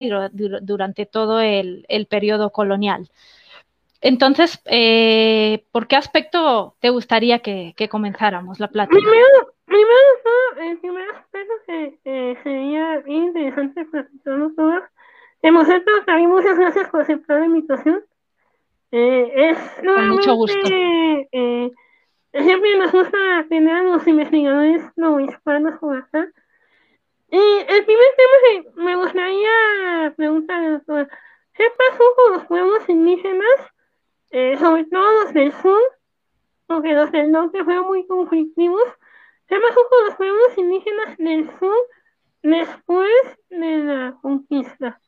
durante todo el, periodo colonial. Entonces, eh, ¿por qué aspecto te gustaría que, comenzáramos la plática? Primero, primero el primer aspecto que eh, sería interesante para todos. Hemos muchas gracias por aceptar la invitación. Eh, es Con mucho gusto. Eh, siempre nos gusta tener a los investigadores no hispanos por acá. Y el primer tema que me gustaría preguntar, doctora, ¿qué pasó con los pueblos indígenas, eh, sobre todo los del sur, porque los del norte fueron muy conflictivos? ¿Qué pasó con los pueblos indígenas del sur después de la conquista?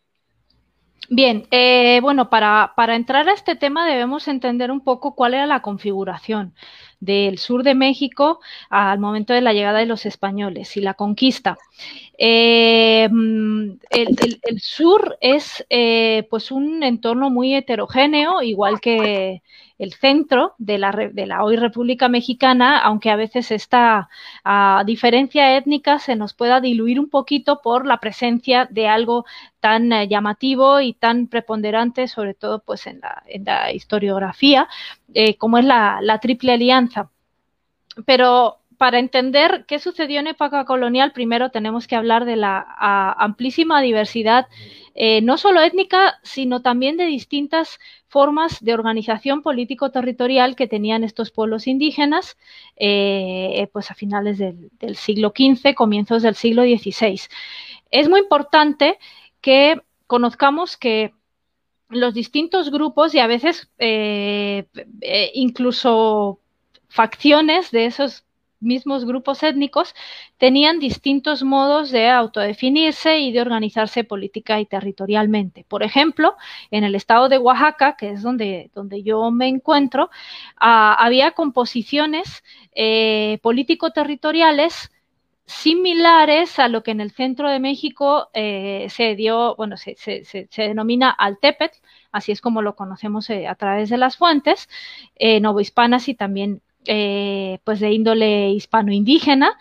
Bien, eh, bueno, para, para, entrar a este tema debemos entender un poco cuál era la configuración del sur de México al momento de la llegada de los españoles y la conquista. Eh, el, sur es eh, pues un entorno muy heterogéneo, igual que el centro de la, de la hoy República Mexicana, aunque a veces esta diferencia étnica se nos pueda diluir un poquito por la presencia de algo tan eh, llamativo y tan preponderante, sobre todo pues en la, en la historiografía, eh, como es la, Triple Alianza. Pero para entender qué sucedió en época colonial, primero tenemos que hablar de la amplísima diversidad, eh, no solo étnica, sino también de distintas formas de organización político-territorial que tenían estos pueblos indígenas, eh, pues a finales del, siglo XV, comienzos del siglo XVI. Es muy importante que conozcamos que los distintos grupos y a veces eh, incluso facciones de esos mismos grupos étnicos tenían distintos modos de autodefinirse y de organizarse política y territorialmente. Por ejemplo, en el estado de Oaxaca, que es donde, donde yo me encuentro, ah, había composiciones eh, político-territoriales similares a lo que en el centro de México eh, se dio, bueno, se, se, denomina Altepetl, así es como lo conocemos eh, a través de las fuentes, novohispanas y también eh, pues de índole hispano-indígena.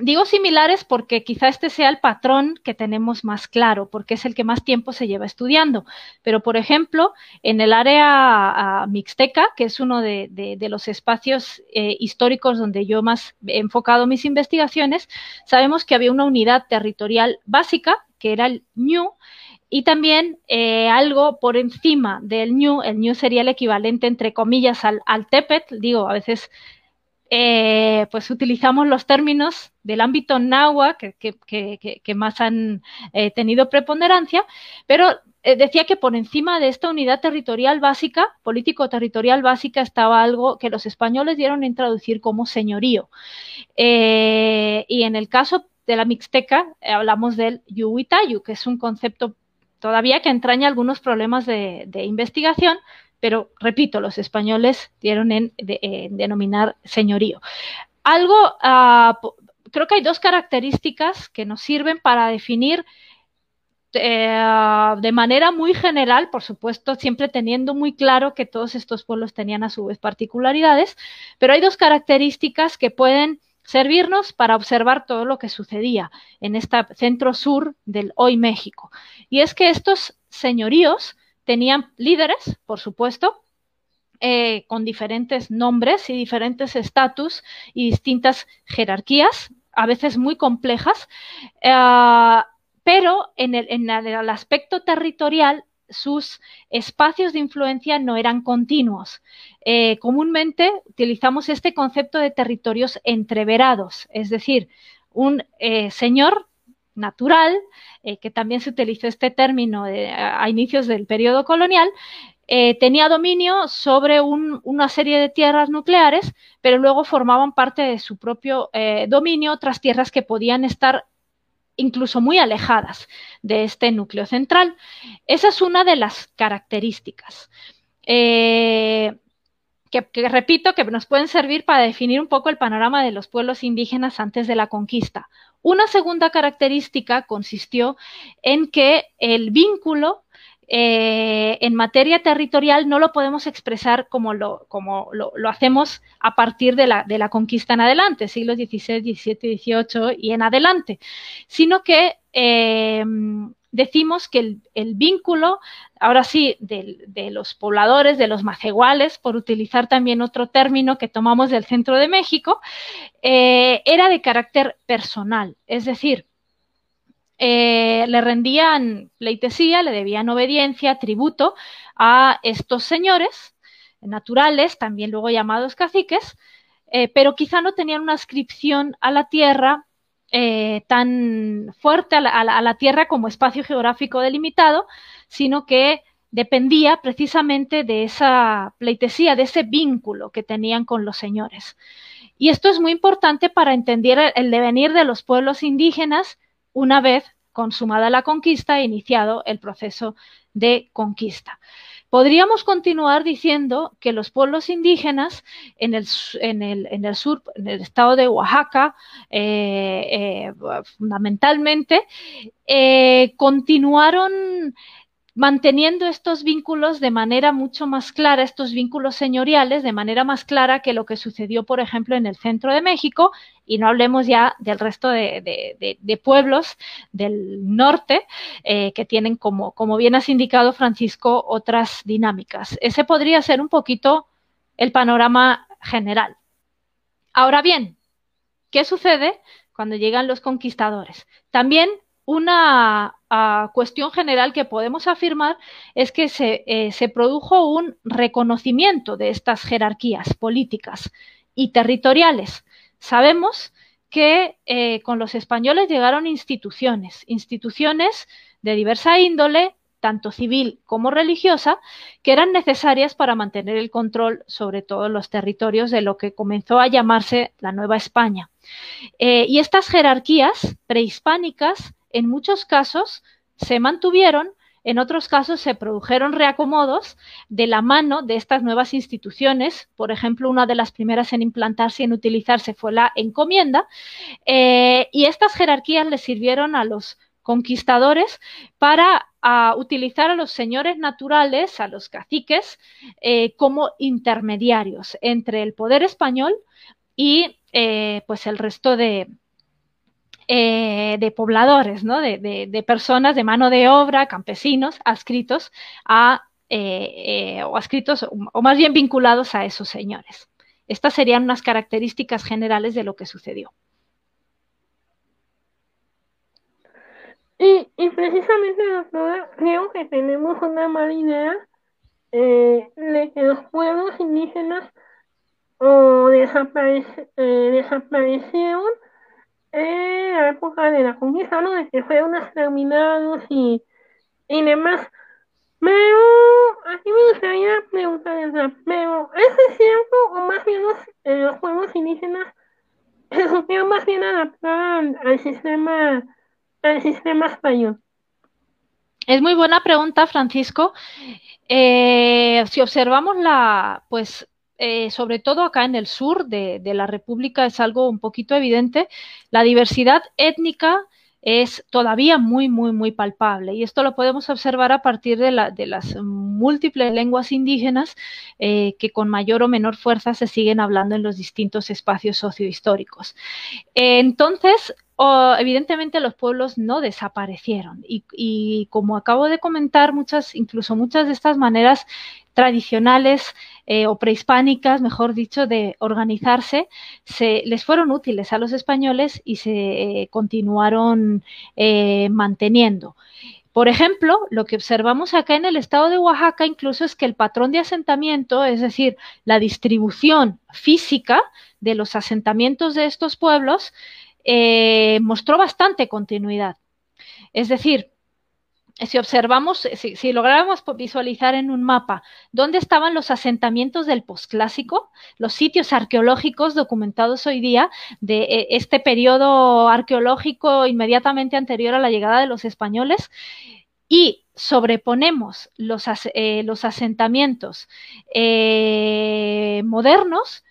Digo similares porque quizá este sea el patrón que tenemos más claro, porque es el que más tiempo se lleva estudiando. Pero, por ejemplo, en el área mixteca, que es uno de, los espacios eh, históricos donde yo más he enfocado mis investigaciones, sabemos que había una unidad territorial básica, que era el ñu, y también eh, algo por encima del ñu, el ñu sería el equivalente entre comillas al, al tepet, digo, a veces eh, pues utilizamos los términos del ámbito náhuatl que, más han eh, tenido preponderancia, pero decía que por encima de esta unidad territorial básica, político-territorial básica, estaba algo que los españoles dieron a introducir como señorío. y en el caso de la Mixteca, hablamos del Yuhuitayu, que es un concepto todavía que entraña algunos problemas de, investigación, pero repito, los españoles dieron en, denominar señorío. Algo, ah, creo que hay dos características que nos sirven para definir eh, de manera muy general, por supuesto, siempre teniendo muy claro que todos estos pueblos tenían a su vez particularidades, pero hay dos características que pueden servirnos para observar todo lo que sucedía en este centro sur del hoy México. Y es que estos señoríos tenían líderes, por supuesto, eh, con diferentes nombres y diferentes estatus y distintas jerarquías, a veces muy complejas, eh, pero en el aspecto territorial sus espacios de influencia no eran continuos. Eh, comúnmente utilizamos este concepto de territorios entreverados, es decir, un señor natural, eh, que también se utilizó este término a inicios del periodo colonial, tenía dominio sobre una serie de tierras nucleares, pero luego formaban parte de su propio dominio otras tierras que podían estar incluso muy alejadas de este núcleo central. Esa es una de las características. Eh, que, repito que nos pueden servir para definir un poco el panorama de los pueblos indígenas antes de la conquista. Una segunda característica consistió en que el vínculo eh, en materia territorial no lo podemos expresar como lo, hacemos a partir de la, de la, conquista en adelante, siglos XVI, XVII, XVIII y en adelante, sino que eh, decimos que el, vínculo, ahora sí, de, los pobladores, de los maceguales, por utilizar también otro término que tomamos del centro de México, eh, era de carácter personal, es decir, eh, le rendían pleitesía, le debían obediencia, tributo a estos señores naturales, también luego llamados caciques, eh, pero quizá no tenían una ascripción a la tierra eh, tan fuerte a la, tierra como espacio geográfico delimitado, sino que dependía precisamente de esa pleitesía, de ese vínculo que tenían con los señores. Y esto es muy importante para entender el devenir de los pueblos indígenas una vez consumada la conquista e iniciado el proceso de conquista. Podríamos continuar diciendo que los pueblos indígenas en el, en el, sur, en el estado de Oaxaca, eh, eh, fundamentalmente, eh, continuaron manteniendo estos vínculos de manera mucho más clara, estos vínculos señoriales, de manera más clara que lo que sucedió, por ejemplo, en el centro de México, y no hablemos ya del resto de, pueblos del norte eh, que tienen, como, como bien has indicado, Francisco, otras dinámicas. Ese podría ser un poquito el panorama general. Ahora bien, ¿qué sucede cuando llegan los conquistadores? También una cuestión general que podemos afirmar es que eh, se, produjo un reconocimiento de estas jerarquías políticas y territoriales. Sabemos que eh, con los españoles llegaron instituciones, instituciones de diversa índole, tanto civil como religiosa, que eran necesarias para mantener el control sobre todos los territorios de lo que comenzó a llamarse la Nueva España. Eh, y estas jerarquías prehispánicas en muchos casos se mantuvieron, en otros casos se produjeron reacomodos de la mano de estas nuevas instituciones. Por ejemplo, una de las primeras en implantarse y en utilizarse fue la encomienda. Eh, y estas jerarquías le sirvieron a los conquistadores para utilizar a los señores naturales, a los caciques, eh, como intermediarios entre el poder español y eh, pues el resto de, eh, de pobladores, ¿no? de, personas de mano de obra, campesinos, adscritos a, eh, eh, o adscritos, o más bien vinculados a esos señores. Estas serían unas características generales de lo que sucedió. Y, precisamente, doctora, creo que tenemos una mala idea de que los pueblos indígenas o desaparecieron en la época de la conquista, ¿no? De que fueron exterminados y, y demás. Pero aquí me gustaría preguntar, pero ¿es cierto o más bien los, eh, los pueblos indígenas se supieron más bien adaptar al sistema, al sistema español? Es muy buena pregunta, Francisco. Eh, si observamos la, pues eh, sobre todo acá en el sur de, la República, es algo un poquito evidente. La diversidad étnica es todavía muy, muy, muy palpable. Y esto lo podemos observar a partir de, las múltiples lenguas indígenas eh, que con mayor o menor fuerza se siguen hablando en los distintos espacios sociohistóricos. entonces, evidentemente los pueblos no desaparecieron y, y, como acabo de comentar, muchas, incluso muchas de estas maneras tradicionales eh, o prehispánicas, mejor dicho, de organizarse, se, les fueron útiles a los españoles y se eh, continuaron eh, manteniendo. Por ejemplo, lo que observamos acá en el estado de Oaxaca incluso es que el patrón de asentamiento, es decir, la distribución física de los asentamientos de estos pueblos, mostró bastante continuidad. Es decir, si observamos, si, si, lográramos visualizar en un mapa dónde estaban los asentamientos del posclásico, los sitios arqueológicos documentados hoy día de eh, este periodo arqueológico inmediatamente anterior a la llegada de los españoles, y sobreponemos los, eh, los asentamientos eh, modernos,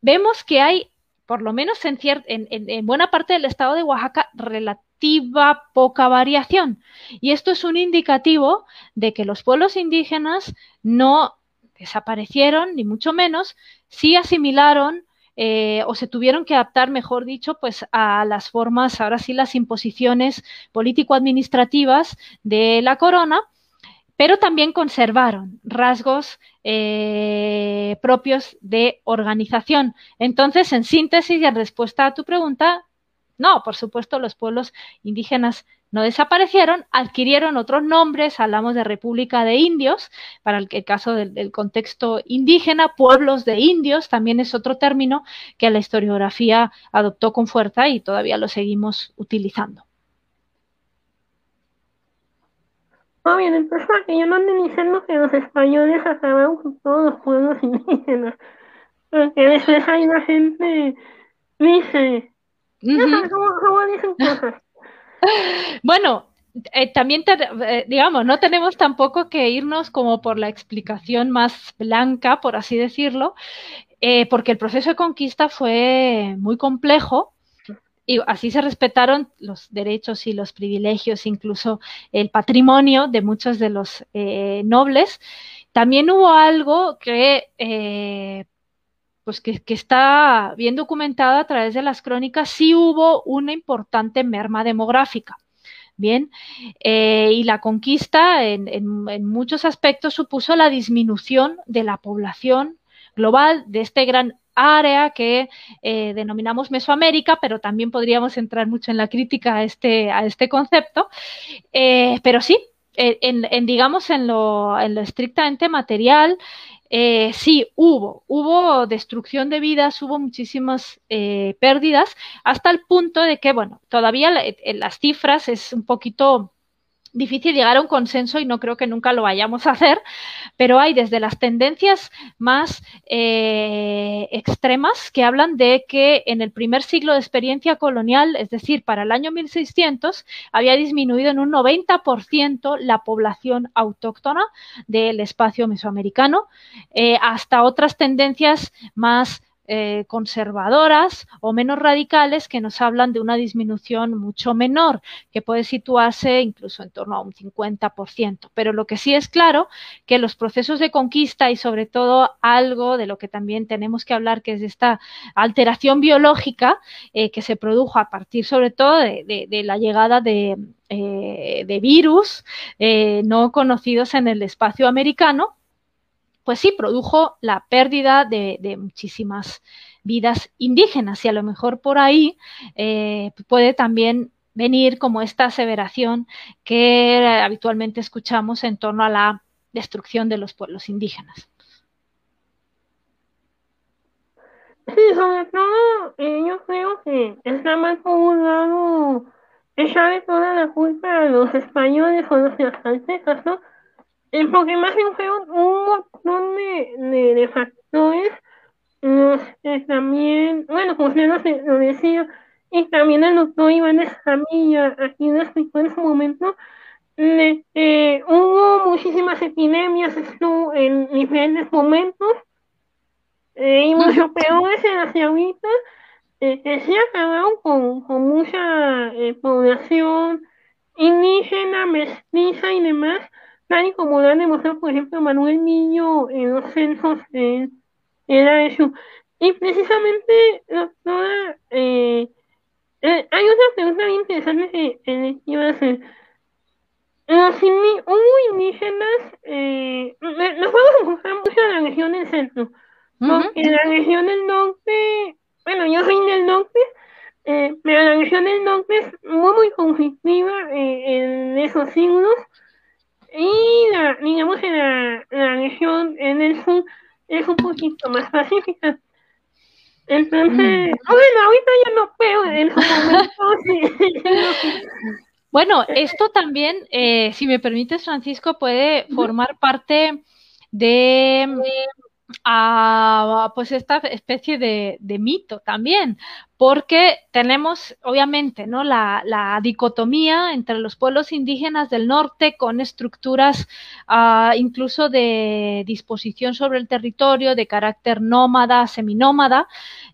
vemos que hay, por lo menos en, en, en buena parte del estado de Oaxaca, poca variación. Y esto es un indicativo de que los pueblos indígenas no desaparecieron, ni mucho menos, sí asimilaron eh, o se tuvieron que adaptar, mejor dicho, pues a las formas, ahora sí, las imposiciones político-administrativas de la corona, pero también conservaron rasgos eh, propios de organización. Entonces, en síntesis y en respuesta a tu pregunta, no, por supuesto, los pueblos indígenas no desaparecieron, adquirieron otros nombres, hablamos de República de Indios, para el, caso del, contexto indígena, pueblos de indios también es otro término que la historiografía adoptó con fuerza y todavía lo seguimos utilizando. Oh, bien, entonces yo no ando diciendo que los españoles acabaron con todos los pueblos indígenas, porque después hay una gente dice, no cómo dicen cosas. Bueno, eh, también, eh, digamos, no tenemos tampoco que irnos como por la explicación más blanca, por así decirlo, eh, porque el proceso de conquista fue muy complejo y así se respetaron los derechos y los privilegios, incluso el patrimonio de muchos de los nobles. También hubo algo que pues que, está bien documentado a través de las crónicas, sí hubo una importante merma demográfica. Bien, eh, y la conquista en, muchos aspectos supuso la disminución de la población global de este gran área que eh, denominamos Mesoamérica, pero también podríamos entrar mucho en la crítica a este, este concepto. Eh, pero sí, digamos en lo estrictamente material, eh, sí, hubo, hubo destrucción de vidas, hubo muchísimas eh, pérdidas, hasta el punto de que, bueno, todavía las cifras es un poquito difícil llegar a un consenso y no creo que nunca lo vayamos a hacer, pero hay desde las tendencias más eh, extremas que hablan de que en el primer siglo de experiencia colonial, es decir, para el año 1600, había disminuido en un 90% la población autóctona del espacio mesoamericano, eh, hasta otras tendencias más eh, conservadoras o menos radicales que nos hablan de una disminución mucho menor, que puede situarse incluso en torno a un 50%. Pero lo que sí es claro que los procesos de conquista y sobre todo algo de lo que también tenemos que hablar, que es esta alteración biológica eh, que se produjo a partir sobre todo de, la llegada de, eh, virus no conocidos en el espacio americano, pues sí, produjo la pérdida de, muchísimas vidas indígenas y a lo mejor por ahí eh, puede también venir como esta aseveración que habitualmente escuchamos en torno a la destrucción de los pueblos indígenas. Sí, sobre todo eh, yo creo que está más lado echarle toda la culpa a los españoles o los aztecas, ¿no? Porque más fue un, montón de, de, factores también, bueno, como usted lo, decía, y también el doctor Iván Escamilla aquí lo explicó en su momento, de, eh, hubo muchísimas epidemias en diferentes momentos, eh, y mucho peores en las ahorita, eh, que se acabaron con, con mucha eh, población indígena, mestiza y demás, tal y como lo han demostrado, por ejemplo, Manuel Niño en los censos, eh, era eso. Y precisamente, doctora, eh, eh, hay otra pregunta bien interesante que, que iba a hacer. Los hubo indígenas, eh, nos vamos a enfocar mucho en la región del centro, porque en la región del norte, bueno, yo soy del norte, eh, pero la región del norte es muy, muy conflictiva en esos siglos, y la, digamos en la, la región en el sur es un poquito más pacífica. Entonces, mm. bueno, ahorita ya no veo en su momento. Bueno, esto también, eh, si me permites, Francisco, puede formar parte de a pues esta especie de, mito también, porque tenemos obviamente ¿no? la, dicotomía entre los pueblos indígenas del norte con estructuras ah, incluso de disposición sobre el territorio de carácter nómada, seminómada,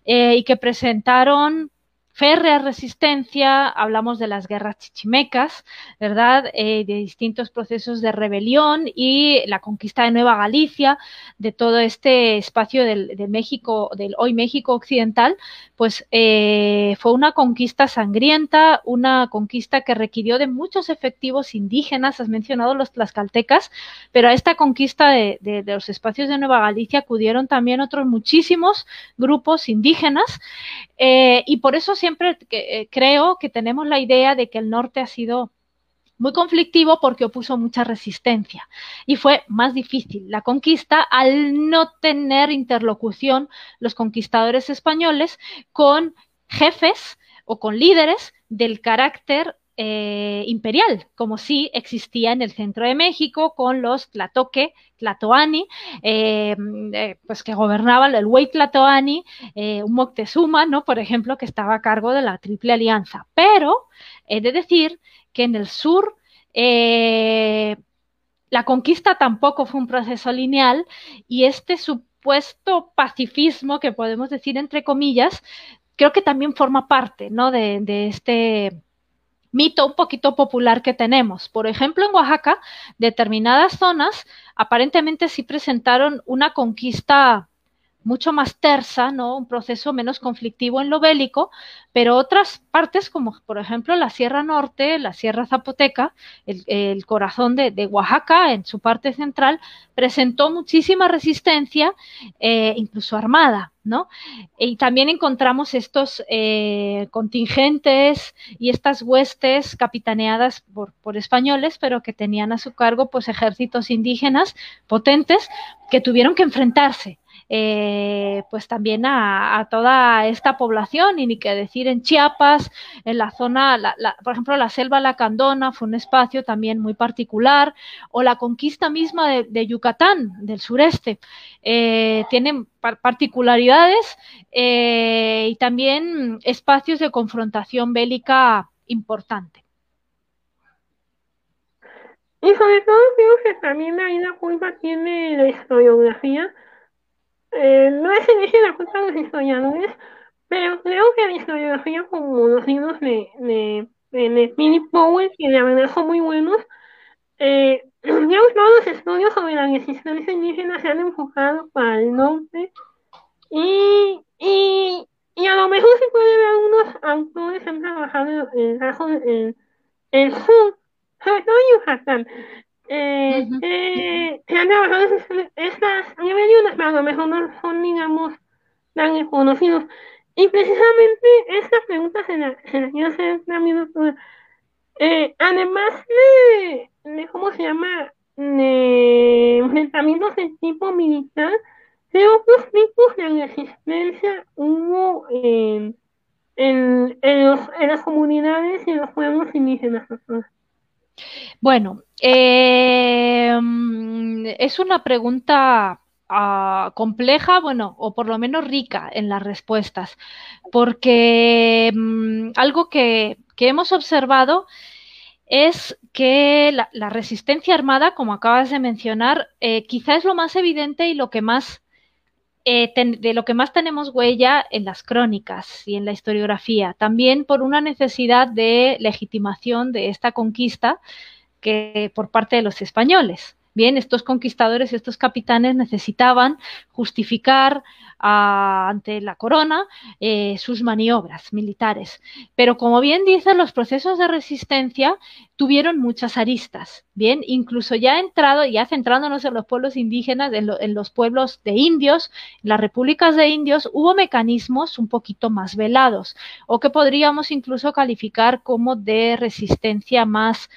eh, y que presentaron férrea resistencia, hablamos de las guerras chichimecas, ¿verdad? Eh, de distintos procesos de rebelión y la conquista de Nueva Galicia, de todo este espacio del, de México, del hoy México occidental, pues eh, fue una conquista sangrienta, una conquista que requirió de muchos efectivos indígenas, has mencionado los tlaxcaltecas, pero a esta conquista de, los espacios de Nueva Galicia acudieron también otros muchísimos grupos indígenas eh, y por eso siempre eh, creo que tenemos la idea de que el norte ha sido muy conflictivo porque opuso mucha resistencia y fue más difícil la conquista al no tener interlocución los conquistadores españoles con jefes o con líderes del carácter eh, imperial, como sí existía en el centro de México con los Tlatoque, Tlatoani, eh, eh, pues que gobernaban el Huey Tlatoani, un Moctezuma, ¿no? Por ejemplo, que estaba a cargo de la Triple Alianza. Pero he de decir que en el sur la conquista tampoco fue un proceso lineal y este supuesto pacifismo, que podemos decir entre comillas, creo que también forma parte, ¿no? de este mito un poquito popular que tenemos. Por ejemplo, en Oaxaca, determinadas zonas aparentemente sí presentaron una conquista mucho más tersa, ¿no? Un proceso menos conflictivo en lo bélico, pero otras partes, como por ejemplo la Sierra Norte, la Sierra Zapoteca, el, corazón de, de, Oaxaca, en su parte central, presentó muchísima resistencia, eh, incluso armada, ¿no? Y también encontramos estos eh, contingentes y estas huestes capitaneadas por, por, españoles, pero que tenían a su cargo pues ejércitos indígenas potentes que tuvieron que enfrentarse eh, pues también a, toda esta población y ni que decir en Chiapas, en la zona, por ejemplo, la selva lacandona fue un espacio también muy particular o la conquista misma de, Yucatán, del sureste, eh, tienen par particularidades eh, y también espacios de confrontación bélica importante. Y sobre todo creo que también ahí la culpa tiene la historiografía, eh, no es en la culpa de los historiadores, pero creo que la historiografía, como los libros de, de, de, de Powell, que la verdad son muy buenos, eh, digamos, todos los estudios sobre la resistencia indígena se han enfocado para el norte. Y, y, y a lo mejor se puede ver algunos autores que han trabajado en el caso en el sur, sobre todo en eh, uh -huh. eh, se han trabajado estas rebeliones, pero a lo mejor no son, digamos, tan reconocidos. Y precisamente estas preguntas se las la quiero hacer también, doctora. Eh, además de, de, ¿cómo se llama? De enfrentamientos de tipo militar, ¿qué otros tipos de resistencia hubo en, en, en, los, en las comunidades y en los pueblos indígenas, doctora? Bueno, eh, es una pregunta uh, compleja, bueno, o por lo menos rica en las respuestas, porque um, algo que, que, hemos observado es que la, la, resistencia armada, como acabas de mencionar, eh, quizá es lo más evidente y lo que más eh, de lo que más tenemos huella en las crónicas y en la historiografía, también por una necesidad de legitimación de esta conquista que por parte de los españoles. Bien, estos conquistadores, estos capitanes necesitaban justificar uh, ante la corona eh, sus maniobras militares. Pero como bien dicen, los procesos de resistencia tuvieron muchas aristas. Bien, incluso ya entrado, ya centrándonos en los pueblos indígenas, en, en los pueblos de indios, en las repúblicas de indios, hubo mecanismos un poquito más velados o que podríamos incluso calificar como de resistencia más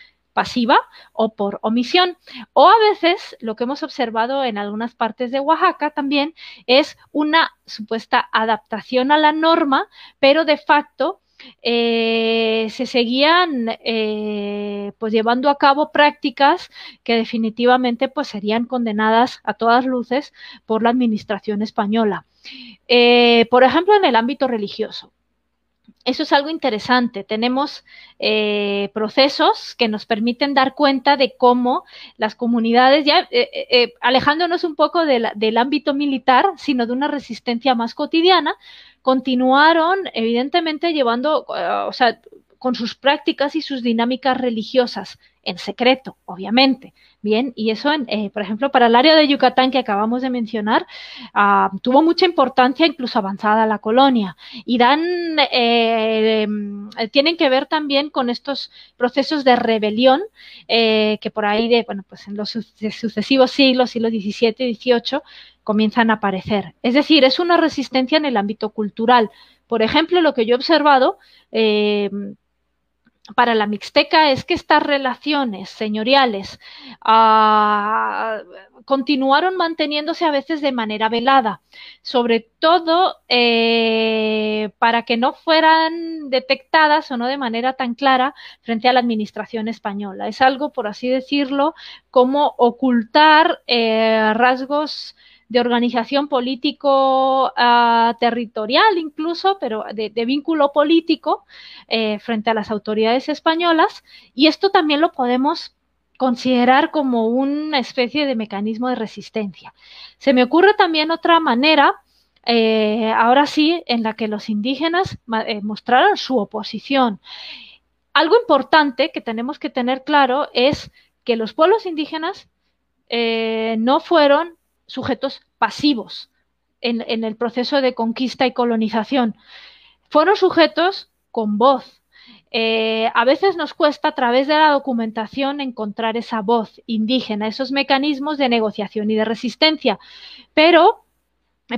pasiva o por omisión. O a veces lo que hemos observado en algunas partes de Oaxaca también es una supuesta adaptación a la norma, pero de facto eh, se seguían eh, pues llevando a cabo prácticas que definitivamente pues serían condenadas a todas luces por la administración española. Eh, por ejemplo, en el ámbito religioso. Eso es algo interesante. Tenemos eh, procesos que nos permiten dar cuenta de cómo las comunidades, ya eh, eh, alejándonos un poco del ámbito militar, sino de una resistencia más cotidiana, continuaron evidentemente llevando, o sea, con sus prácticas y sus dinámicas religiosas, en secreto, obviamente. Bien, y eso, eh, por ejemplo, para el área de Yucatán que acabamos de mencionar, ah, tuvo mucha importancia, incluso avanzada la colonia, y dan, eh, tienen que ver también con estos procesos de rebelión eh, que por ahí, de, bueno, pues en los sucesivos siglos, siglos XVII y XVIII, comienzan a aparecer. Es decir, es una resistencia en el ámbito cultural. Por ejemplo, lo que yo he observado, para la Mixteca es que estas relaciones señoriales ah, continuaron manteniéndose a veces de manera velada, sobre todo eh, para que no fueran detectadas o no de manera tan clara frente a la administración española. Es algo, por así decirlo, como ocultar eh, rasgos de organización político uh, territorial incluso, pero de, de vínculo político eh, frente a las autoridades españolas. Y esto también lo podemos considerar como una especie de mecanismo de resistencia. Se me ocurre también otra manera, eh, ahora sí, en la que los indígenas eh, mostraron su oposición. Algo importante que tenemos que tener claro es que los pueblos indígenas eh, no fueron sujetos pasivos en, el proceso de conquista y colonización. Fueron sujetos con voz. Eh, a veces nos cuesta a través de la documentación encontrar esa voz indígena, esos mecanismos de negociación y de resistencia, pero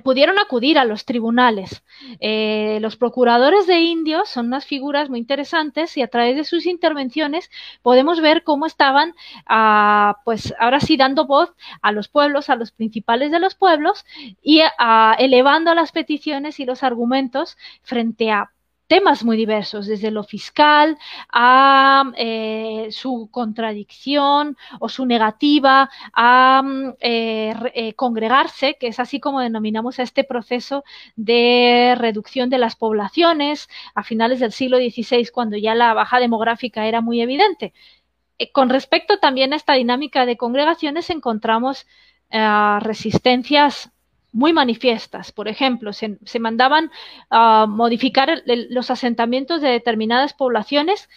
pudieron acudir a los tribunales. Eh, los procuradores de indios son unas figuras muy interesantes y a través de sus intervenciones podemos ver cómo estaban, ah, pues ahora sí, dando voz a los pueblos, a los principales de los pueblos y ah, elevando las peticiones y los argumentos frente a temas muy diversos, desde lo fiscal a eh, su contradicción o su negativa a eh, eh, congregarse, que es así como denominamos a este proceso de reducción de las poblaciones a finales del siglo XVI, cuando ya la baja demográfica era muy evidente. con respecto también a esta dinámica de congregaciones, encontramos resistencias muy manifiestas. Por ejemplo, se, mandaban a modificar los asentamientos de determinadas poblaciones.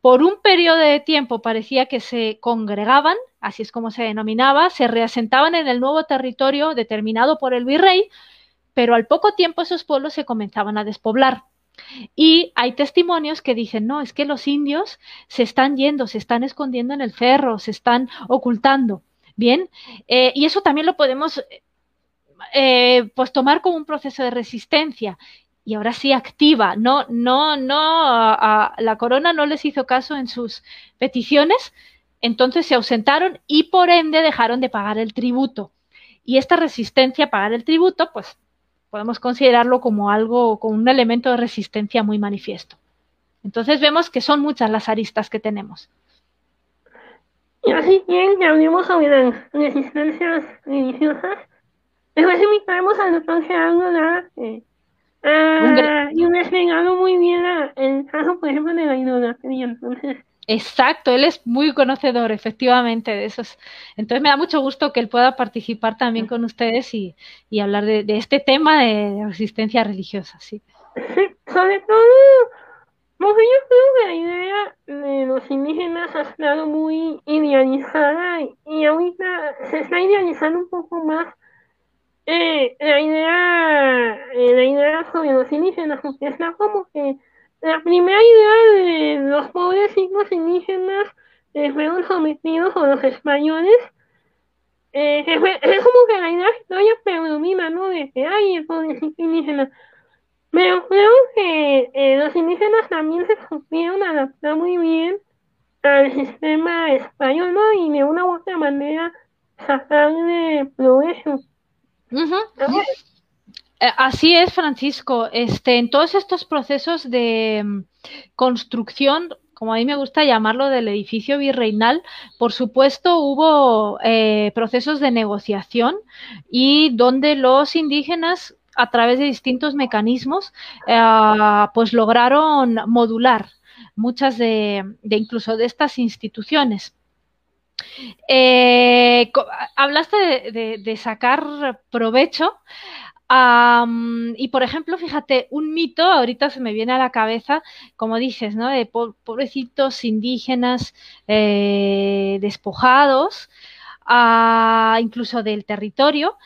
Por un periodo de tiempo parecía que se congregaban, así es como se denominaba, se reasentaban en el nuevo territorio determinado por el virrey, pero al poco tiempo esos pueblos se comenzaban a despoblar. Y hay testimonios que dicen, no, es que los indios se están yendo, se están escondiendo en el cerro, se están ocultando. Bien, eh, y eso también lo podemos eh, pues tomar como un proceso de resistencia y ahora sí activa. No, no, no, a, la corona no les hizo caso en sus peticiones, entonces se ausentaron y por ende dejaron de pagar el tributo. Y esta resistencia a pagar el tributo, pues podemos considerarlo como algo, como un elemento de resistencia muy manifiesto. Entonces vemos que son muchas las aristas que tenemos. Y así bien, ya hablemos sobre las resistencias religiosas Después invitamos al doctor Gerardo. Ah, y me muy bien el caso, por ejemplo, de la idolatría. Entonces, Exacto, él es muy conocedor, efectivamente, de esos. Entonces me da mucho gusto que él pueda participar también con ustedes y, y hablar de, de, este tema de resistencia religiosa, sí. Sobre todo, pues yo creo que la idea de los indígenas ha estado muy idealizada y ahorita se está idealizando un poco más eh, la idea, eh, la idea sobre los indígenas, está como que la primera idea de los pobres hijos indígenas que fueron sometidos por los españoles, eh, es como que la idea historia predomina, ¿no? De que hay pobrecito indígena. Pero creo que eh, los indígenas también se supieron adaptar muy bien al sistema español, ¿no? Y de una u otra manera sacarle provecho. Eh, así es, Francisco. Este, en todos estos procesos de mm, construcción, como a mí me gusta llamarlo, del edificio virreinal, por supuesto hubo eh, procesos de negociación y donde los indígenas a través de distintos mecanismos, eh, pues lograron modular muchas de, incluso de estas instituciones. Eh, hablaste de, sacar provecho y por ejemplo, fíjate, un mito ahorita se me viene a la cabeza, como dices, ¿no? De pobrecitos indígenas eh, despojados, incluso del territorio.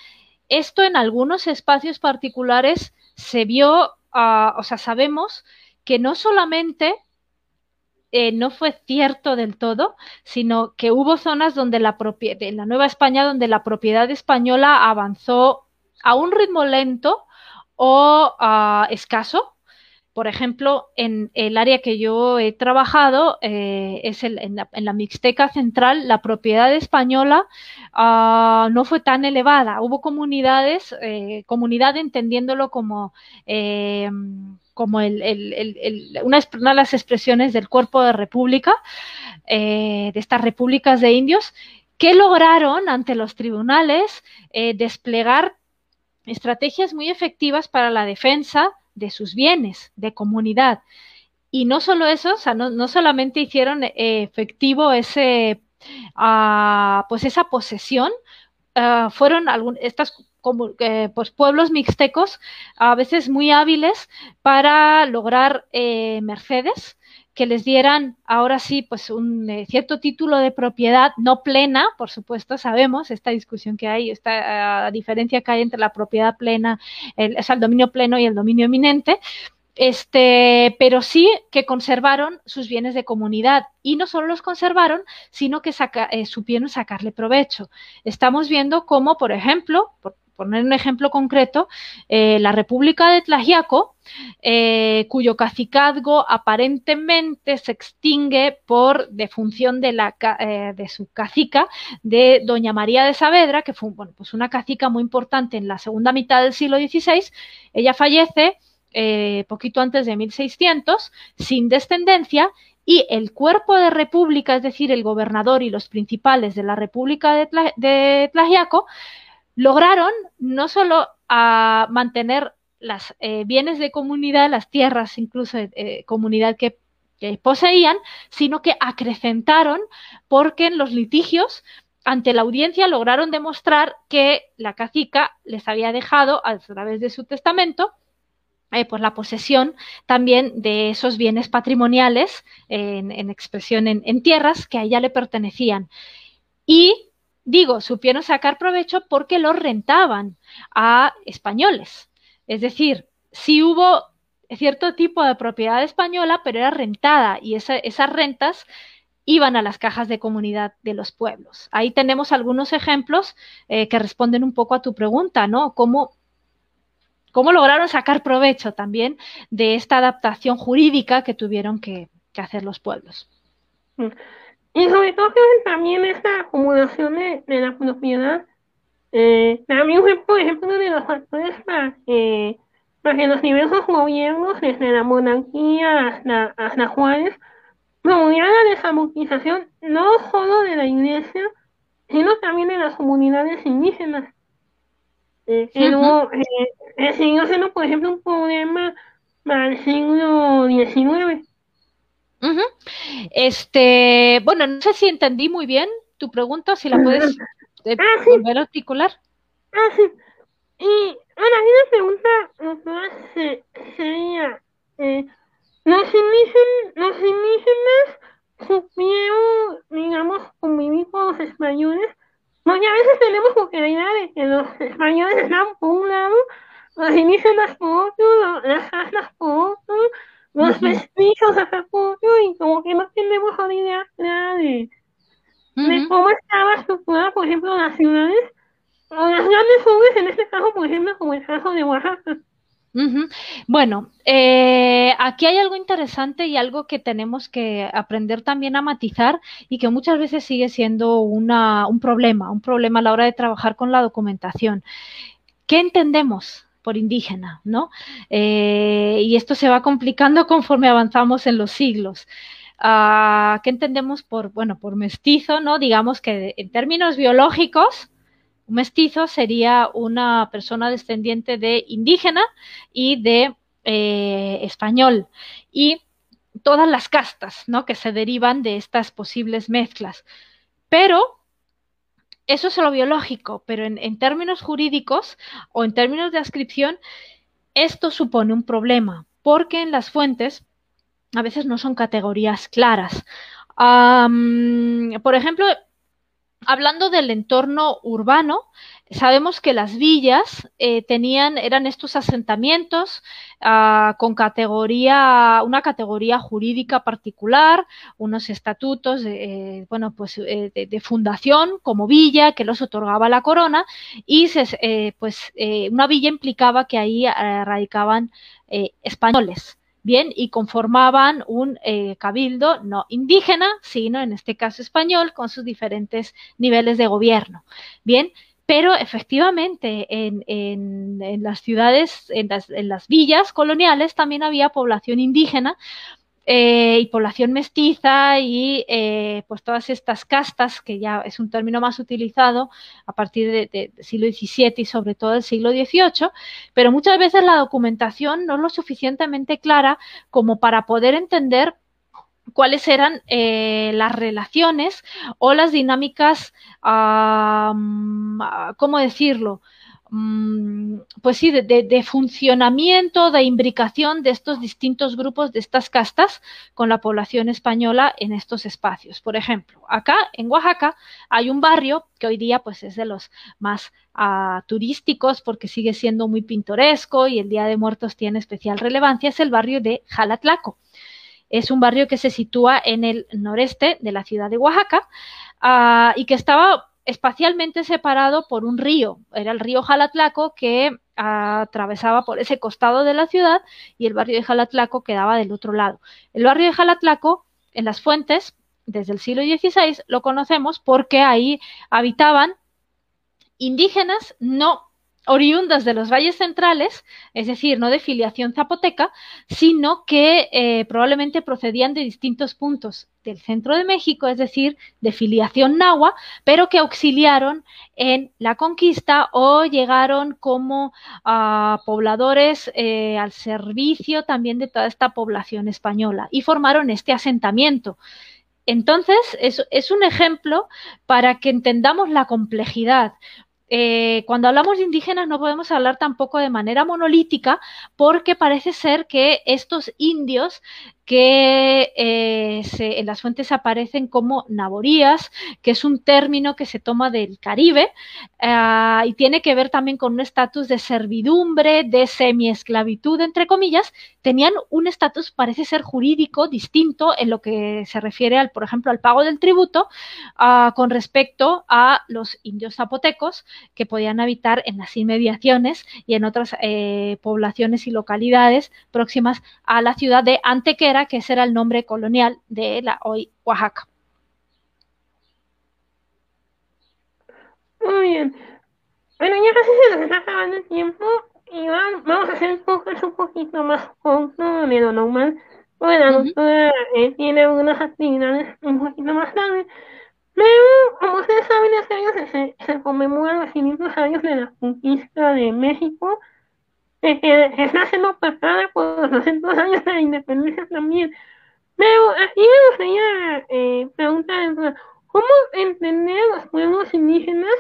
Esto en algunos espacios particulares se vio, o sea, sabemos que no solamente eh, no fue cierto del todo, sino que hubo zonas donde la en la Nueva España donde la propiedad española avanzó a un ritmo lento o uh, escaso. Por ejemplo, en el área que yo he trabajado, eh, es el, en, la, Mixteca Central, la propiedad española uh, no fue tan elevada. Hubo comunidades, eh, comunidad entendiéndolo como, como una, de las expresiones del cuerpo de república, de estas repúblicas de indios, que lograron ante los tribunales desplegar estrategias muy efectivas para la defensa de sus bienes de comunidad. Y no solo eso, o sea, no, solamente hicieron eh, efectivo ese, ah, pues esa posesión, ah, fueron estas eh, pues pueblos mixtecos a veces muy hábiles para lograr eh, mercedes que les dieran ahora sí pues un eh, cierto título de propiedad no plena, por supuesto, sabemos esta discusión que hay, esta uh, diferencia que hay entre la propiedad plena, el, es el dominio pleno y el dominio eminente, este, pero sí que conservaron sus bienes de comunidad y no solo los conservaron, sino que saca, supieron sacarle provecho. Estamos viendo cómo, por ejemplo, por, poner un ejemplo concreto, eh, la República de Tlaxiaco, eh, cuyo cacicazgo aparentemente se extingue por defunción de, la, eh, de su cacica, de Doña María de Saavedra, que fue bueno, pues una cacica muy importante en la segunda mitad del siglo XVI. Ella fallece poquito antes de 1600, sin descendencia, y el cuerpo de república, es decir, el gobernador y los principales de la República de, Tlaxiaco, lograron no solo a mantener los eh, bienes de comunidad, las tierras incluso de eh, comunidad que, poseían, sino que acrecentaron porque en los litigios ante la audiencia lograron demostrar que la cacica les había dejado a través de su testamento eh, pues la posesión también de esos bienes patrimoniales en, expresión en, en, tierras que a ella le pertenecían. Y Digo, supieron sacar provecho porque los rentaban a españoles. Es decir, sí hubo cierto tipo de propiedad española, pero era rentada y esas rentas iban a las cajas de comunidad de los pueblos. Ahí tenemos algunos ejemplos eh, que responden un poco a tu pregunta, ¿no? ¿Cómo, cómo lograron sacar provecho también de esta adaptación jurídica que tuvieron que, hacer los pueblos? Mm. Y sobre todo también esta acumulación de, la propiedad, eh, también fue, por ejemplo, de los factores para, que los diversos gobiernos, desde la monarquía hasta, hasta Juárez, promovieran la desamortización no solo de la iglesia, sino también de las comunidades indígenas. Eh, eh, siendo, por ejemplo, un problema para el siglo XIX. Este, bueno, no sé si entendí muy bien tu pregunta, si la puedes eh, ah, volver a articular. Ah, sí. Y bueno, una pregunta sería, eh, los, indígenas, los indígenas supieron, digamos, convivir con los españoles, porque a veces tenemos la idea de que los españoles están por un lado, los indígenas por otro, las casas por otro, los vestidos de refugio y como que no tenemos una idea clara de, cómo estaba estructurada, por ejemplo, las ciudades o las grandes urbes, en este caso, por ejemplo, como el caso de Oaxaca. Bueno, eh, aquí hay algo interesante y algo que tenemos que aprender también a matizar y que muchas veces sigue siendo una, un problema, un problema a la hora de trabajar con la documentación. ¿Qué entendemos por indígena, ¿no? Eh, y esto se va complicando conforme avanzamos en los siglos. Uh, ¿Qué entendemos por, bueno, por mestizo, ¿no? Digamos que en términos biológicos, Un mestizo sería una persona descendiente de indígena y de eh, español. Y todas las castas ¿no? que se derivan de estas posibles mezclas. Pero eso es lo biológico, pero en, términos jurídicos o en términos de ascripción, esto supone un problema, porque en las fuentes a veces no son categorías claras. por ejemplo, hablando del entorno urbano, sabemos que las villas eh, tenían, eran estos asentamientos ah, con categoría, una categoría jurídica particular, unos estatutos, eh, bueno, pues eh, de, fundación como villa que los otorgaba la corona y pues una villa implicaba que ahí radicaban españoles. Bien, y conformaban un cabildo no indígena, sino en este caso español, con sus diferentes niveles de gobierno. Bien, pero efectivamente en, las ciudades, en las, villas coloniales también había población indígena eh, y población mestiza y eh, pues todas estas castas, que ya es un término más utilizado a partir del siglo XVII y sobre todo del siglo XVIII, pero muchas veces la documentación no es lo suficientemente clara como para poder entender cuáles eran eh, las relaciones o las dinámicas, ¿cómo decirlo? Mm, pues sí, de, funcionamiento, de imbricación de estos distintos grupos, de estas castas con la población española en estos espacios. Por ejemplo, acá en Oaxaca hay un barrio que hoy día pues es de los más ah, turísticos porque sigue siendo muy pintoresco y el Día de Muertos tiene especial relevancia, es el barrio de Jalatlaco. Es un barrio que se sitúa en el noreste de la ciudad de Oaxaca ah, y que estaba espacialmente separado por un río. Era el río Jalatlaco que atravesaba por ese costado de la ciudad y el barrio de Jalatlaco quedaba del otro lado. El barrio de Jalatlaco, en las fuentes, desde el siglo XVI, lo conocemos porque ahí habitaban indígenas no oriundas de los valles centrales, es decir, no de filiación zapoteca, sino que eh, probablemente procedían de distintos puntos del centro de México, es decir, de filiación nahua, pero que auxiliaron en la conquista o llegaron como pobladores eh, al servicio también de toda esta población española y formaron este asentamiento. Entonces, es, un ejemplo para que entendamos la complejidad, eh, cuando hablamos de indígenas no podemos hablar tampoco de manera monolítica porque parece ser que estos indios que eh, en las fuentes aparecen como naborías, que es un término que se toma del Caribe ah, y tiene que ver también con un estatus de servidumbre, de semiesclavitud, entre comillas, tenían un estatus, parece ser jurídico, distinto en lo que se refiere, al, por ejemplo, al pago del tributo ah, con respecto a los indios zapotecos que podían habitar en las inmediaciones y en otras eh, poblaciones y localidades próximas a la ciudad de Antequera, que ese era el nombre colonial de la hoy Oaxaca. Muy bien. Bueno, ya casi se nos está acabando el tiempo y vamos a hacer un poquito más corto de lo normal. La doctora eh, tiene algunas actividades un poquito más tarde, pero como ustedes saben, este año se, se conmemoran los 500 años de la conquista de México está siendo pasada por los 200 años de la independencia también. Pero aquí me gustaría eh, preguntar, ¿cómo entender los pueblos indígenas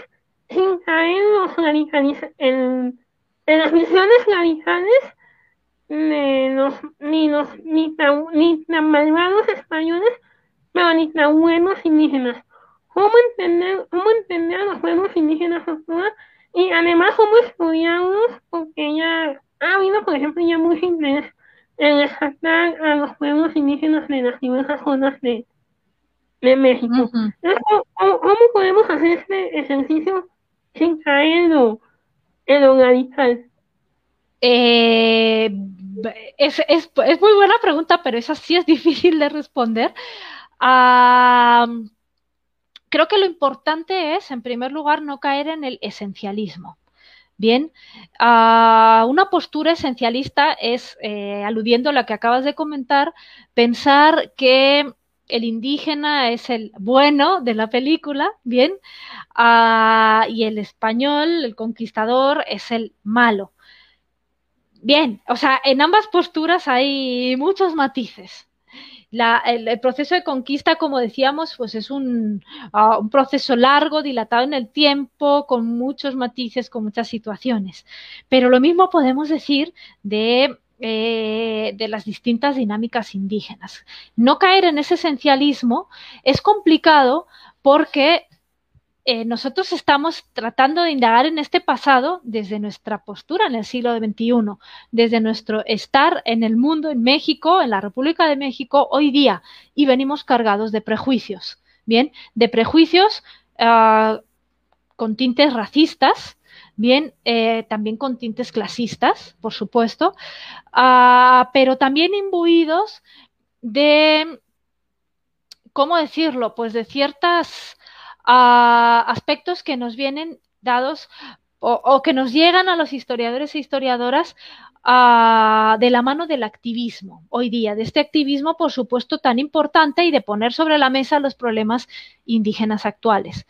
sin caer en, en, las misiones radicales de los, ni los ni tan, ni tan malvados españoles, pero ni tan buenos indígenas? ¿Cómo entender, cómo entender a los pueblos indígenas actuales y además cómo estudiarlos, porque ya ha habido, por ejemplo, ya mucho interés en resaltar a los pueblos indígenas de las diversas zonas de, de México. ¿cómo, podemos hacer este ejercicio sin caer en lo, radical? Eh, es, es, es, muy buena pregunta, pero esa sí es difícil de responder. Ah, creo que lo importante es, en primer lugar, no caer en el esencialismo. Bien, ah, una postura esencialista es, eh, aludiendo a lo que acabas de comentar, pensar que el indígena es el bueno de la película, bien, uh, y el español, el conquistador, es el malo. Bien, o sea, en ambas posturas hay muchos matices. La, el, proceso de conquista, como decíamos, pues es un, uh, un, proceso largo, dilatado en el tiempo, con muchos matices, con muchas situaciones. Pero lo mismo podemos decir de eh, de las distintas dinámicas indígenas. No caer en ese esencialismo es complicado porque eh, nosotros estamos tratando de indagar en este pasado desde nuestra postura en el siglo XXI, desde nuestro estar en el mundo, en México, en la República de México, hoy día, y venimos cargados de prejuicios, ¿bien? De prejuicios uh, con tintes racistas, bien, eh, también con tintes clasistas, por supuesto, uh, pero también imbuidos de, ¿cómo decirlo? Pues de ciertos uh, aspectos que nos vienen dados o, que nos llegan a los historiadores e historiadoras de la mano del activismo hoy día, de este activismo, por supuesto, tan importante y de poner sobre la mesa los problemas indígenas actuales.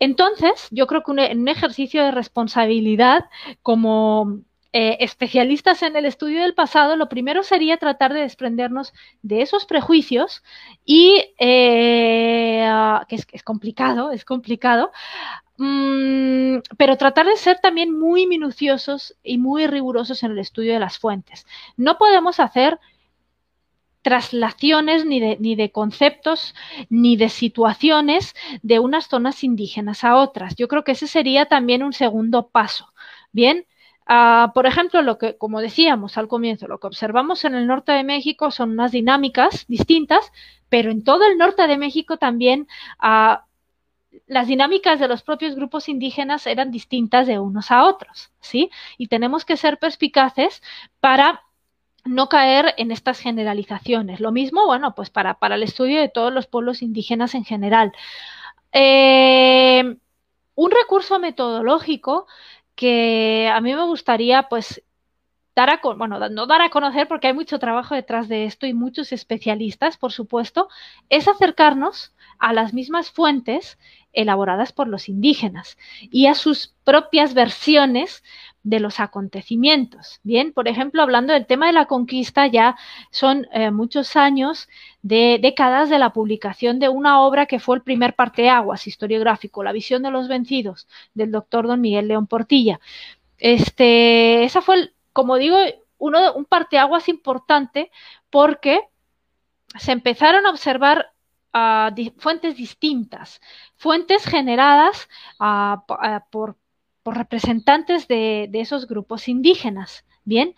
Entonces, yo creo que un ejercicio de responsabilidad como eh, especialistas en el estudio del pasado, lo primero sería tratar de desprendernos de esos prejuicios y eh, que es, complicado, es complicado, mmm, pero tratar de ser también muy minuciosos y muy rigurosos en el estudio de las fuentes. No podemos hacer traslaciones ni de, ni de, conceptos ni de situaciones de unas zonas indígenas a otras. Yo creo que ese sería también un segundo paso. Bien, uh, por ejemplo, lo que, como decíamos al comienzo, lo que observamos en el norte de México son unas dinámicas distintas, pero en todo el norte de México también uh, las dinámicas de los propios grupos indígenas eran distintas de unos a otros, ¿sí? Y tenemos que ser perspicaces para no caer en estas generalizaciones. Lo mismo, bueno, pues para, para el estudio de todos los pueblos indígenas en general. Eh, un recurso metodológico que a mí me gustaría, pues, dar a, bueno, no dar a conocer porque hay mucho trabajo detrás de esto y muchos especialistas, por supuesto, es acercarnos a las mismas fuentes elaboradas por los indígenas y a sus propias versiones de los acontecimientos. Bien, por ejemplo, hablando del tema de la conquista, ya son eh, muchos años de décadas de la publicación de una obra que fue el primer parteaguas historiográfico, La visión de los vencidos, del doctor don Miguel León Portilla. Este, esa fue, el, como digo, uno, un parteaguas importante porque se empezaron a observar di fuentes distintas, fuentes generadas uh, por por representantes de, esos grupos indígenas. Bien,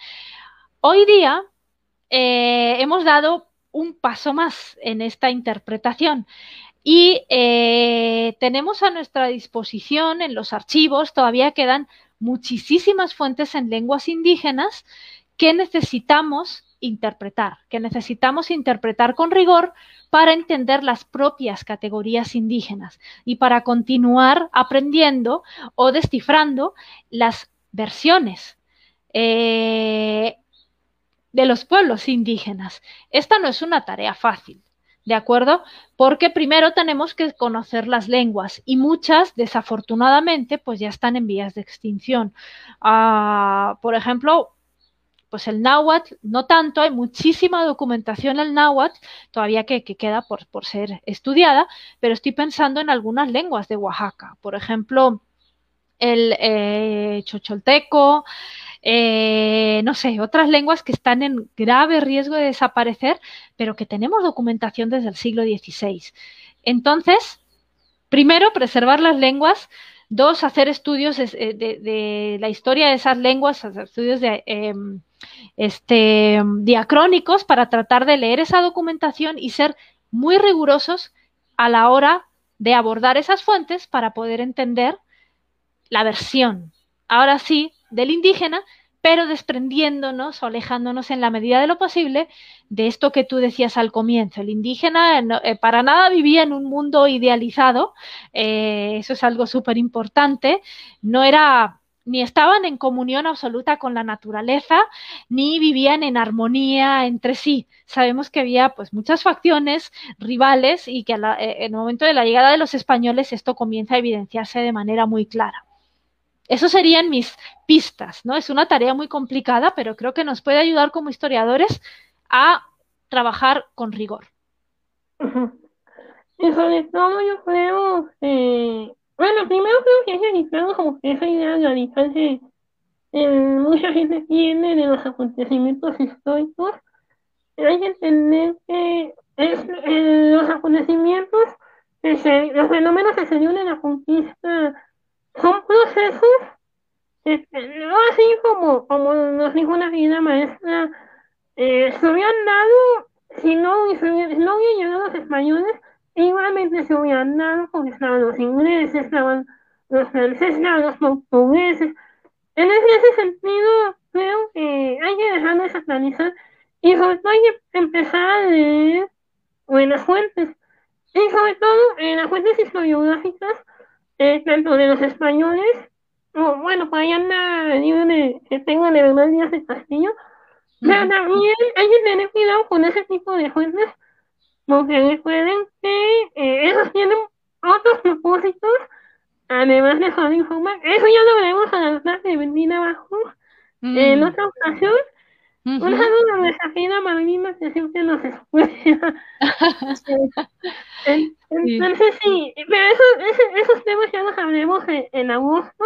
hoy día eh, hemos dado un paso más en esta interpretación y eh, tenemos a nuestra disposición en los archivos, todavía quedan muchísimas fuentes en lenguas indígenas que necesitamos interpretar, que necesitamos interpretar con rigor para entender las propias categorías indígenas y para continuar aprendiendo o descifrando las versiones eh, de los pueblos indígenas. Esta no es una tarea fácil. ¿De acuerdo? Porque primero tenemos que conocer las lenguas y muchas, desafortunadamente, pues ya están en vías de extinción. Uh, por ejemplo, pues el náhuatl, no tanto, hay muchísima documentación en el náhuatl, todavía que, que queda por, por, ser estudiada, pero estoy pensando en algunas lenguas de Oaxaca, por ejemplo, el eh, chocholteco, eh, no sé, otras lenguas que están en grave riesgo de desaparecer, pero que tenemos documentación desde el siglo XVI. Entonces, primero, preservar las lenguas, Dos, hacer estudios de, de, la historia de esas lenguas, hacer estudios de, eh, este, diacrónicos para tratar de leer esa documentación y ser muy rigurosos a la hora de abordar esas fuentes para poder entender la versión, ahora sí, del indígena, pero desprendiéndonos o alejándonos en la medida de lo posible de esto que tú decías al comienzo. El indígena no, eh, para nada vivía en un mundo idealizado, eh, eso es algo súper importante, no era ni estaban en comunión absoluta con la naturaleza, ni vivían en armonía entre sí. Sabemos que había pues muchas facciones rivales y que eh, en el momento de la llegada de los españoles esto comienza a evidenciarse de manera muy clara. Eso serían mis pistas, ¿no? Es una tarea muy complicada, pero creo que nos puede ayudar como historiadores a trabajar con rigor. Y sobre todo yo creo, eh, bueno, primero creo que es delicado como esa idea radical que mucha gente tiene de los acontecimientos históricos. Hay que entender que eh, los acontecimientos, los fenómenos que se dieron en la conquista son procesos, no así como, como nos dijo una vida maestra, eh, se hubieran dado si no, si no hubieran llegado los españoles, igualmente se hubieran dado porque estaban los ingleses, estaban los franceses, estaban los portugueses. En ese, sentido, creo que hay que dejar de satanizar y sobre todo hay que empezar a leer buenas fuentes. Y sobre todo en las fuentes historiográficas, eh, tanto de los españoles, o bueno, por ahí anda el libro de, que tengo de Bernal Díaz de Castillo, pero también hay que tener cuidado con ese tipo de fuentes, porque recuerden que eh, esos tienen otros propósitos, además de solo informar. Eso ya lo veremos a la clase de Bendina abajo en otra ocasión. Un saludo a nuestra querida Malvina que siempre nos escucha. Entonces, sí, pero eso, esos temas ya los hablaremos en, agosto,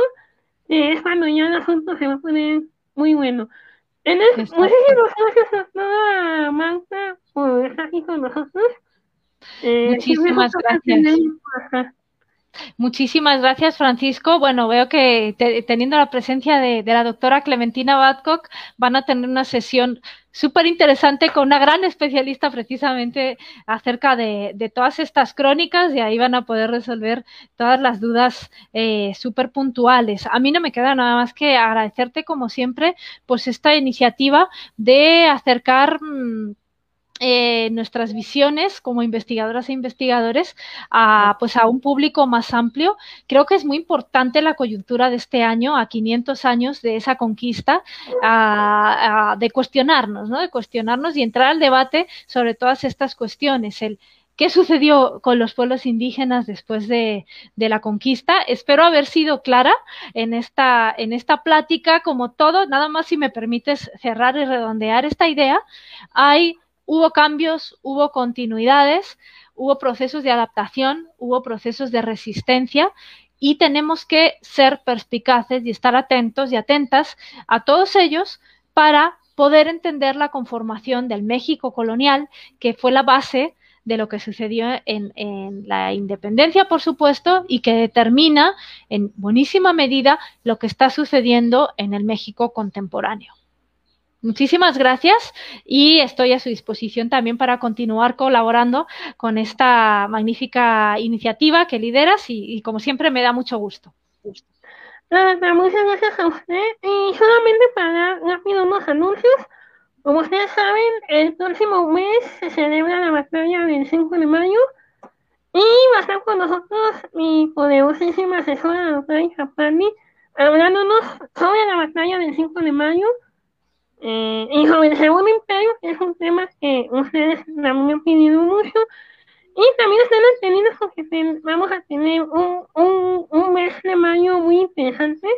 que es cuando ya el asunto se va a poner muy bueno. En el, muchísimas gracias a toda Magda por estar aquí con nosotros. Eh, Muchísimas gracias. Muchísimas gracias, Francisco. Bueno, veo que teniendo la presencia de, la doctora Clementina Badcock, van a tener una sesión súper interesante con una gran especialista precisamente acerca de, todas estas crónicas y ahí van a poder resolver todas las dudas eh, súper puntuales. A mí no me queda nada más que agradecerte, como siempre, pues esta iniciativa de acercar. Mm, eh, nuestras visiones como investigadoras e investigadores a, pues a un público más amplio. Creo que es muy importante la coyuntura de este año, a 500 años de esa conquista, de cuestionarnos, ¿no? de cuestionarnos y entrar al debate sobre todas estas cuestiones. El, ¿Qué sucedió con los pueblos indígenas después de, de, la conquista? Espero haber sido clara en esta, en esta plática, como todo, nada más si me permites cerrar y redondear esta idea. Hay hubo cambios, hubo continuidades, hubo procesos de adaptación, hubo procesos de resistencia y tenemos que ser perspicaces y estar atentos y atentas a todos ellos para poder entender la conformación del México colonial, que fue la base de lo que sucedió en, la independencia, por supuesto, y que determina en buenísima medida lo que está sucediendo en el México contemporáneo. Muchísimas gracias y estoy a su disposición también para continuar colaborando con esta magnífica iniciativa que lideras y, como siempre me da mucho gusto. muchas gracias a usted y solamente para rápido unos anuncios. Como ustedes saben, el próximo mes se celebra la batalla del 5 de mayo y va a estar con nosotros mi poderosísima asesora, doctora Japani, hablándonos sobre la batalla del 5 de mayo eh, y sobre el segundo imperio, es un tema que ustedes me han pedido mucho. Y también están atendidos porque vamos a tener un, un, un mes de mayo muy interesante,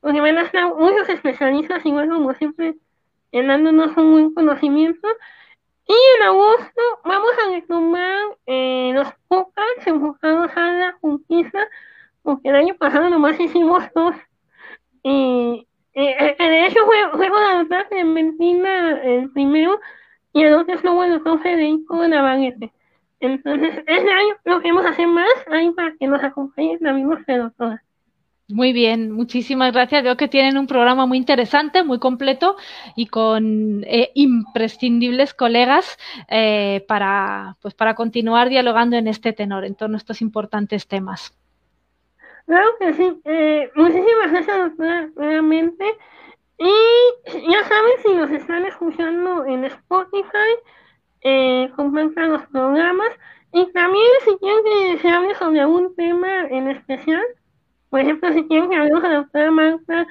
porque van a estar muchos especialistas, igual como siempre, dándonos un buen conocimiento. Y en agosto vamos a retomar eh, los podcasts enfocados a la conquista, porque el año pasado nomás hicimos dos. Eh, eh, de hecho, fue, fue con la Clementina el primero y el otro con el doctor Federico Navarrete. Entonces, este año lo queremos hacer más ahí para que nos acompañen también nuestra doctora. Muy bien, muchísimas gracias. Veo que tienen un programa muy interesante, muy completo y con eh, imprescindibles colegas eh, para, pues, para continuar dialogando en este tenor, en torno a estos importantes temas. Claro que sí. Eh, muchísimas gracias, doctora, nuevamente. Y ya saben, si nos están escuchando en Spotify, eh, compartan los programas. Y también, si quieren que se hable sobre algún tema en especial, Por ejemplo, si quieren que hablemos a la doctora Marta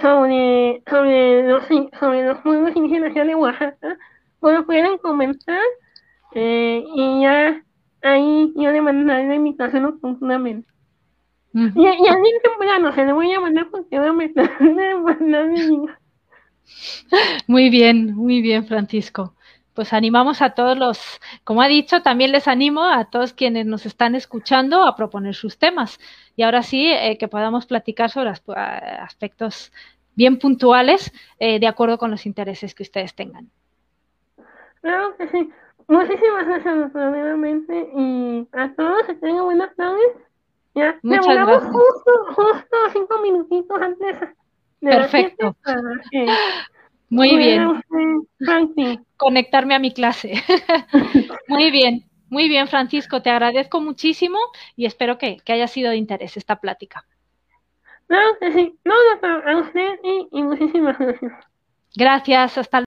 sobre, sobre, los, sobre los pueblos indígenas de Oaxaca, pues pueden comentar eh, y ya ahí yo le mandaré la invitación oportunamente. Y, y a mí temprano se le voy a mandar porque va a meter Muy bien, muy bien, Francisco. Pues animamos a todos los, como ha dicho, también les animo a todos quienes nos están escuchando a proponer sus temas. Y ahora sí, eh, que podamos platicar sobre aspectos bien puntuales eh, de acuerdo con los intereses que ustedes tengan. Claro que sí. Muchísimas gracias nuevamente y a todos que tengan buenas tardes. Ya Muchas gracias. Justo, justo cinco minutitos antes de Perfecto. Muy bien. Usted, Conectarme a mi clase. muy bien, muy bien, Francisco. Te agradezco muchísimo y espero que, que haya sido de interés esta plática. Que sí. No, a usted y, y muchísimas gracias. Gracias, hasta